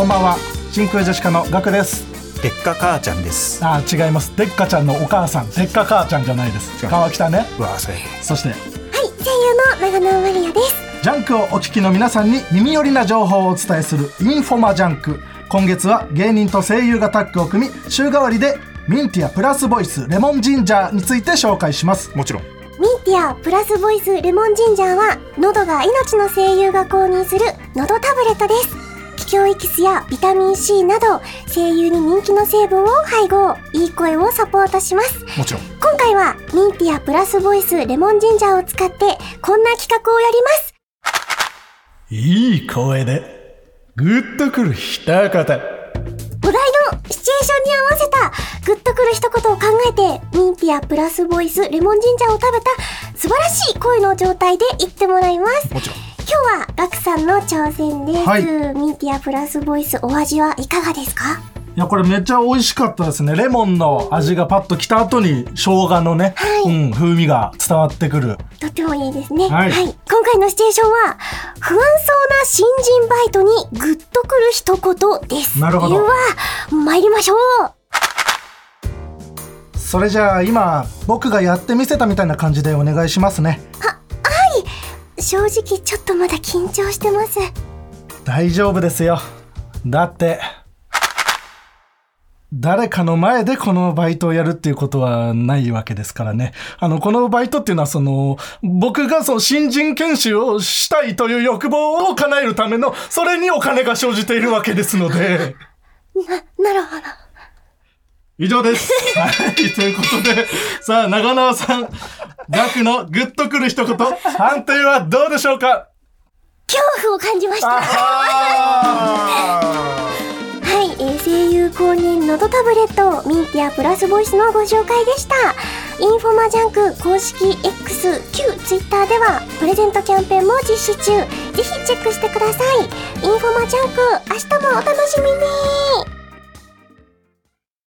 こんばんは。真空ジェシカのガクです。でっか母ちゃんです。あー違います。でっかちゃんのお母さん。でっか母ちゃんじゃないです。川北ね。うわそれそして。はい、声優の長縄まりあです。ジャンクをお聞きの皆さんに耳寄りな情報をお伝えするインフォマジャンク。今月は芸人と声優がタッグを組み週替わりでミンティアプラスボイスレモンジンジャーについて紹介します。もちろん。ミンティアプラスボイスレモンジンジャーは喉が命の声優が購入する喉タブレットです。気境エキスやビタミン C など声優に人気の成分を配合、いい声をサポートします。もちろん。今回はミンティアプラスボイスレモンジンジャーを使ってこんな企画をやります。いい声でグッとくる一言。お題のシチュエーションに合わせたグッとくる一言を考えてミンティアプラスボイスレモンジンジャーを食べた素晴らしい声の状態で言ってもらいます。もちろん今日はガクさんの挑戦です、はい。ミンティアプラスボイスお味はいかがですか？いやこれめっちゃ美味しかったですね。レモンの味がパッときた後に生姜のね、はい。うん、風味が伝わってくる。とってもいいですね。はい。今回のシチュエーションは不安そうな新人バイトにグッとくる一言です。なるほど。では参りましょう。それじゃあ今僕がやってみせたみたいな感じでお願いしますね正直ちょっとまだ緊張してます大丈夫ですよだって誰かの前でこのバイトをやるっていうことはないわけですからね。あの、このバイトっていうのはその、僕がその新人研修をしたいという欲望を叶えるための、それにお金が生じているわけですので。なるほど以上です。はい、ということで、さあ、長縄さん、ガクのグッとくる一言、判定はどうでしょうか？恐怖を感じました。あ はい、えー声優公認ノートタブレットミンティアプラスボイスのご紹介でした。インフォマジャンク公式 X 旧 Twitter ではプレゼントキャンペーンも実施中。ぜひチェックしてください。インフォマジャンク明日もお楽しみに